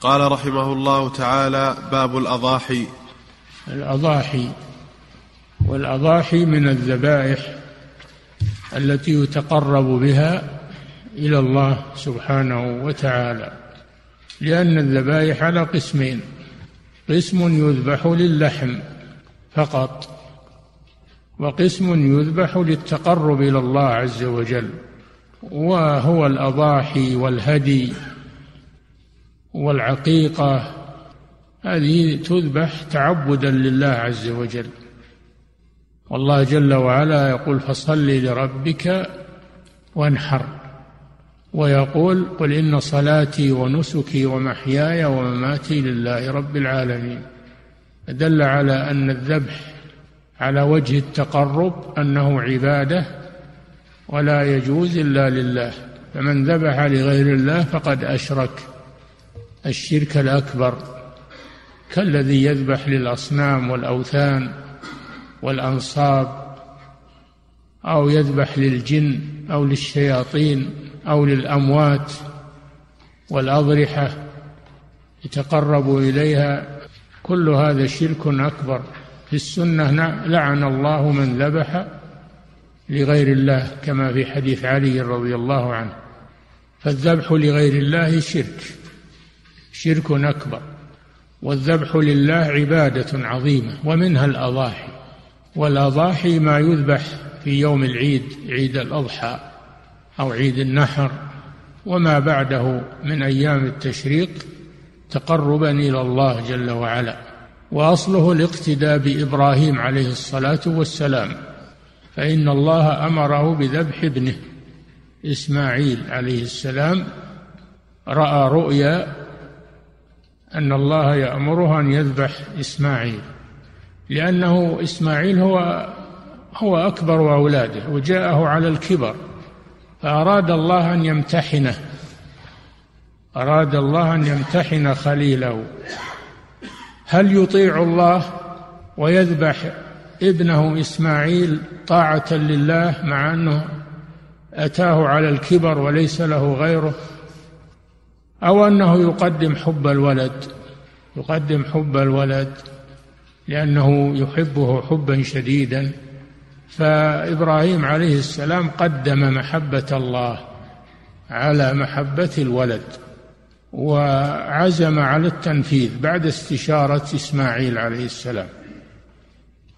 قال رحمه الله تعالى باب الأضاحي. الأضاحي. والأضاحي من الذبائح التي يتقرب بها إلى الله سبحانه وتعالى لأن الذبائح على قسمين. قسم يذبح للحم فقط وقسم يذبح للتقرب إلى الله عز وجل وهو الأضاحي والهدي. والعقيقة هذه تذبح تعبدا لله عز وجل. والله جل وعلا يقول فصل لربك وانحر ويقول قل إن صلاتي ونسكي ومحياي ومماتي لله رب العالمين. دل على أن الذبح على وجه التقرب أنه عبادة ولا يجوز إلا لله. فمن ذبح لغير الله فقد أشرك. الشرك الأكبر كالذي يذبح للأصنام والأوثان والأنصاب أو يذبح للجن أو للشياطين أو للأموات والأضرحة يتقرب إليها كل هذا شرك أكبر في السنة لعن الله من ذبح لغير الله كما في حديث علي رضي الله عنه فالذبح لغير الله شرك شرك أكبر والذبح لله عبادة عظيمة ومنها الأضاحي والأضاحي ما يذبح في يوم العيد عيد الأضحى أو عيد النحر وما بعده من أيام التشريق تقربا إلى الله جل وعلا. وأصله الاقتداء بإبراهيم عليه الصلاة والسلام فإن الله أمره بذبح ابنه إسماعيل عليه السلام رأى رؤيا أن الله يأمره أن يذبح إسماعيل لأنه إسماعيل هو هو أكبر أولاده وجاءه على الكبر فأراد الله أن يمتحنه أراد الله أن يمتحن خليله. هل يطيع الله ويذبح ابنه إسماعيل طاعة لله مع أنه أتاه على الكبر وليس له غيره؟ أو أنه يقدم حب الولد يقدم حب الولد لأنه يحبه حبا شديدا. فإبراهيم عليه السلام قدم محبة الله على محبة الولد وعزم على التنفيذ بعد استشارة إسماعيل عليه السلام.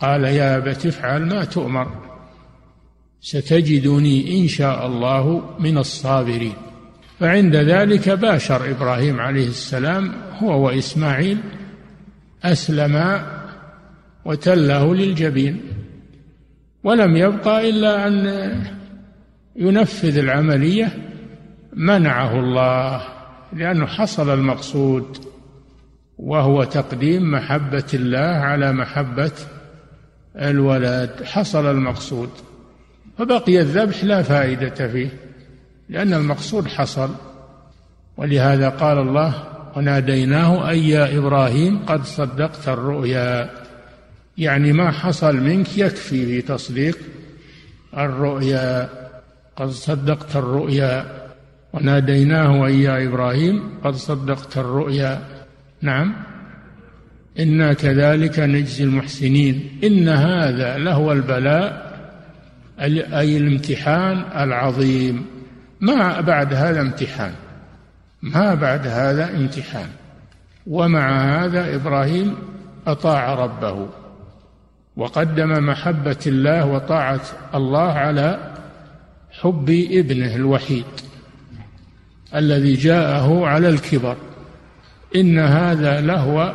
قال يا أبت افعل ما تؤمر ستجدني إن شاء الله من الصابرين. فعند ذلك باشر إبراهيم عليه السلام هو وإسماعيل أسلما وتله للجبين ولم يبقى إلا أن ينفذ العملية منعه الله لأنه حصل المقصود وهو تقديم محبة الله على محبة الولد حصل المقصود فبقي الذبح لا فائدة فيه. لأن المقصود حصل ولهذا قال الله وناديناه أي يا إبراهيم قد صدقت الرؤيا. يعني ما حصل منك يكفي في تصديق الرؤيا. قد صدقت الرؤيا. وناديناه أي يا إبراهيم قد صدقت الرؤيا. نعم. إنا كذلك نجزي المحسنين. إن هذا لهو البلاء أي الامتحان العظيم. ما بعد هذا امتحان؟ ما بعد هذا امتحان. ومع هذا إبراهيم أطاع ربه وقدم محبة الله وطاعة الله على حب ابنه الوحيد الذي جاءه على الكبر. إن هذا لهو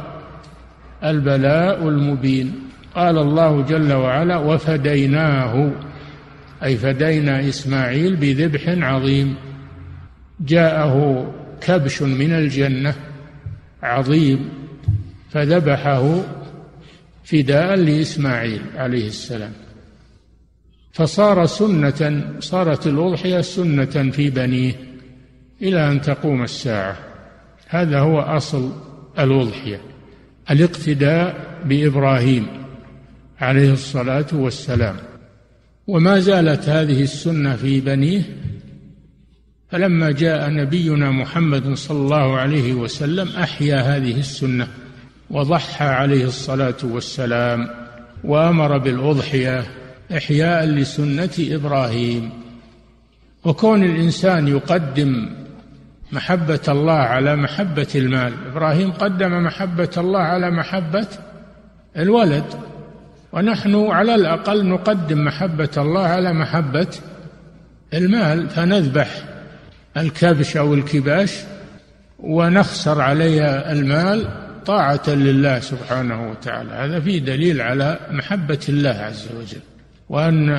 البلاء المبين. قال الله جل وعلا وفديناه أي فدينا إسماعيل بذبح عظيم. جاءه كبش من الجنة عظيم فذبحه فداء لإسماعيل عليه السلام. فصار سنة صارت الأضحية سنة في بنيه إلى أن تقوم الساعة. هذا هو أصل الأضحية الاقتداء بإبراهيم عليه الصلاة والسلام. وما زالت هذه السنة في بنيه فلما جاء نبينا محمد صلى الله عليه وسلم أحيا هذه السنة وضحى عليه الصلاة والسلام وأمر بالأضحية إحياء لسنة إبراهيم. وكون الإنسان يقدم محبة الله على محبة المال إبراهيم قدم محبة الله على محبة الولد. ونحن على الأقل نقدم محبة الله على محبة المال فنذبح الكبش أو الكباش ونخسر عليها المال طاعة لله سبحانه وتعالى. هذا فيه دليل على محبة الله عز وجل وأن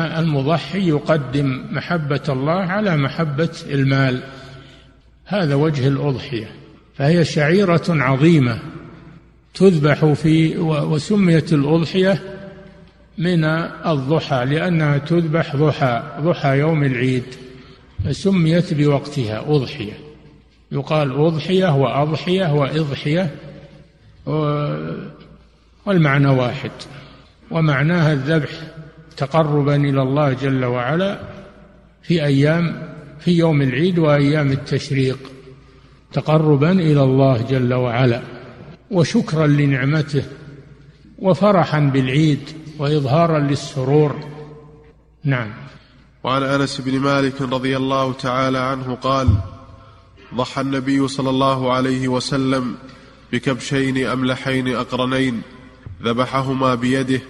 المضحي يقدم محبة الله على محبة المال. هذا وجه الأضحية فهي شعيرة عظيمة. تذبح في وسميت الأضحية من الضحى لأنها تذبح ضحى ضحى يوم العيد فسميت بوقتها أضحية. يقال أضحية وأضحية وإضحية والمعنى واحد. ومعناها الذبح تقربا إلى الله جل وعلا في أيام في يوم العيد وأيام التشريق تقربا إلى الله جل وعلا. وشكرا لنعمته وفرحا بالعيد واظهارا للسرور. نعم. وعن أنس بن مالك رضي الله تعالى عنه قال ضحى النبي صلى الله عليه وسلم بكبشين أملحين أقرنين ذبحهما بيده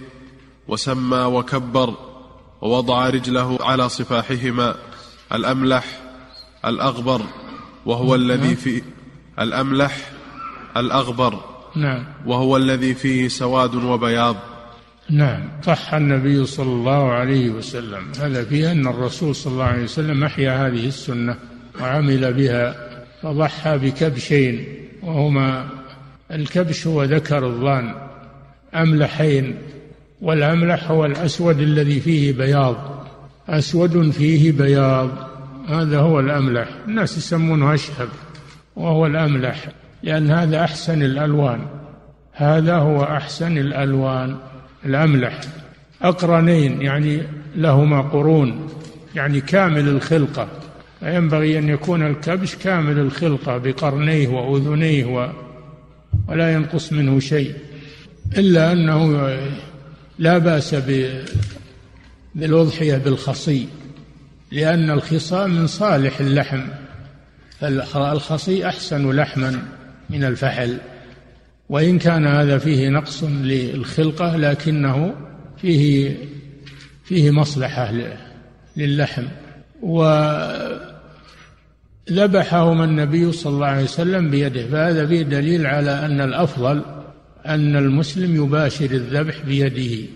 وسمى وكبر ووضع رجله على صفاحهما الأملح الأغبر وهو الذي في الأملح الأغبر نعم. وهو الذي فيه سواد وبياض. نعم. صح النبي صلى الله عليه وسلم. هذا فيه أن الرسول صلى الله عليه وسلم أحيا هذه السنة وعمل بها فضحى بكبشين وهما الكبش هو ذكر الظان أملحين والأملح هو الأسود الذي فيه بياض. أسود فيه بياض. هذا هو الأملح. الناس يسمونه أشهب وهو الأملح. لأن هذا أحسن الألوان. هذا هو أحسن الألوان. الأملح. أقرنين يعني لهما قرون يعني كامل الخلقة. فينبغي أن يكون الكبش كامل الخلقة بقرنيه وأذنيه و ولا ينقص منه شيء. إلا أنه لا بأس بالأضحية بالخصي لأن الخصاء من صالح اللحم. فالخصي أحسن لحما. من الفحل وإن كان هذا فيه نقص للخلقة لكنه فيه فيه مصلحة للحم. وذبحهما النبي صلى الله عليه وسلم بيده فهذا فيه دليل على أن الأفضل أن المسلم يباشر الذبح بيده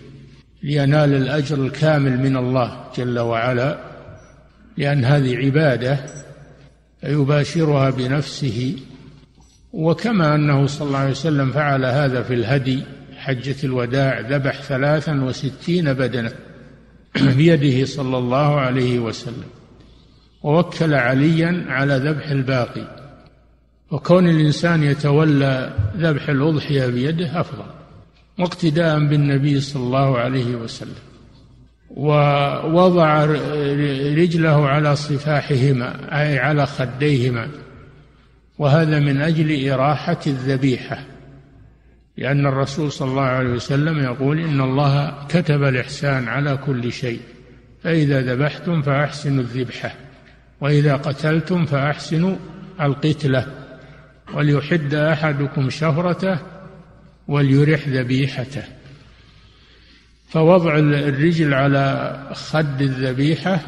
لينال الأجر الكامل من الله جل وعلا لأن هذه عبادة يباشرها بنفسه وكما أنه صلى الله عليه وسلم فعل هذا في الهدي حجة الوداع ذبح ثلاثا وستين بدنة بيده صلى الله عليه وسلم. ووكل عليا على ذبح الباقي. وكون الإنسان يتولى ذبح الأضحية بيده أفضل واقتداء بالنبي صلى الله عليه وسلم. ووضع رجله على صفاحهما أي على خديهما. وهذا من أجل إراحة الذبيحة لأن الرسول صلى الله عليه وسلم يقول إن الله كتب الإحسان على كل شيء فإذا ذبحتم فأحسنوا الذبحة وإذا قتلتم فأحسنوا القتلة وليحد أحدكم شفرته وليرح ذبيحته. فوضع الرجل على خد الذبيحة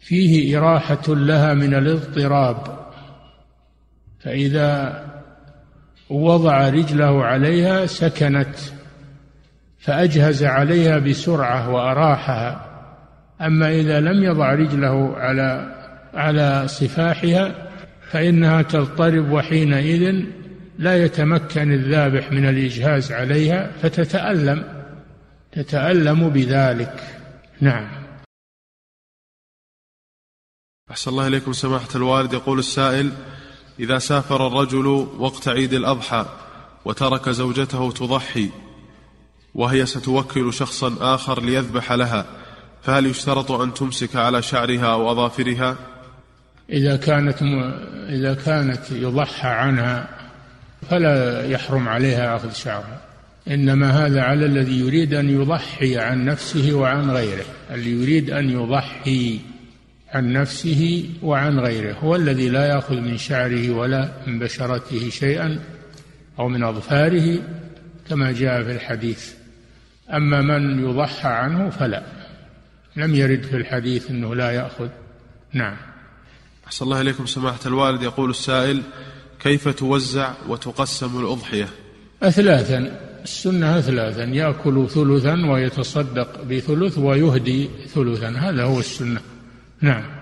فيه إراحة لها من الاضطراب. فإذا وضع رجله عليها سكنت فأجهز عليها بسرعة وأراحها. أما إذا لم يضع رجله على على صفاحها فإنها تضطرب وحينئذ لا يتمكن الذابح من الإجهاز عليها فتتألم تتألم بذلك. نعم. أحسن الله إليكم سماحة الوالد. يقول السائل إذا سافر الرجل وقت عيد الأضحى وترك زوجته تضحي وهي ستوكل شخصا آخر ليذبح لها فهل يشترط أن تمسك على شعرها أو أظافرها؟ إذا كانت إذا كانت يضحى عنها فلا يحرم عليها أخذ شعرها. إنما هذا على الذي يريد أن يضحي عن نفسه وعن غيره اللي يريد أن يضحي. عن نفسه وعن غيره. هو الذي لا يأخذ من شعره ولا من بشرته شيئا أو من أظفاره كما جاء في الحديث. أما من يضحى عنه فلا. لم يرد في الحديث أنه لا يأخذ. نعم. أحسن الله إليكم سماحة الوالد. يقول السائل كيف توزع وتقسم الأضحية؟ أثلاثا. السنة ثلاثا يأكل ثلثا ويتصدق بثلث ويهدي ثلثا. هذا هو السنة. نعم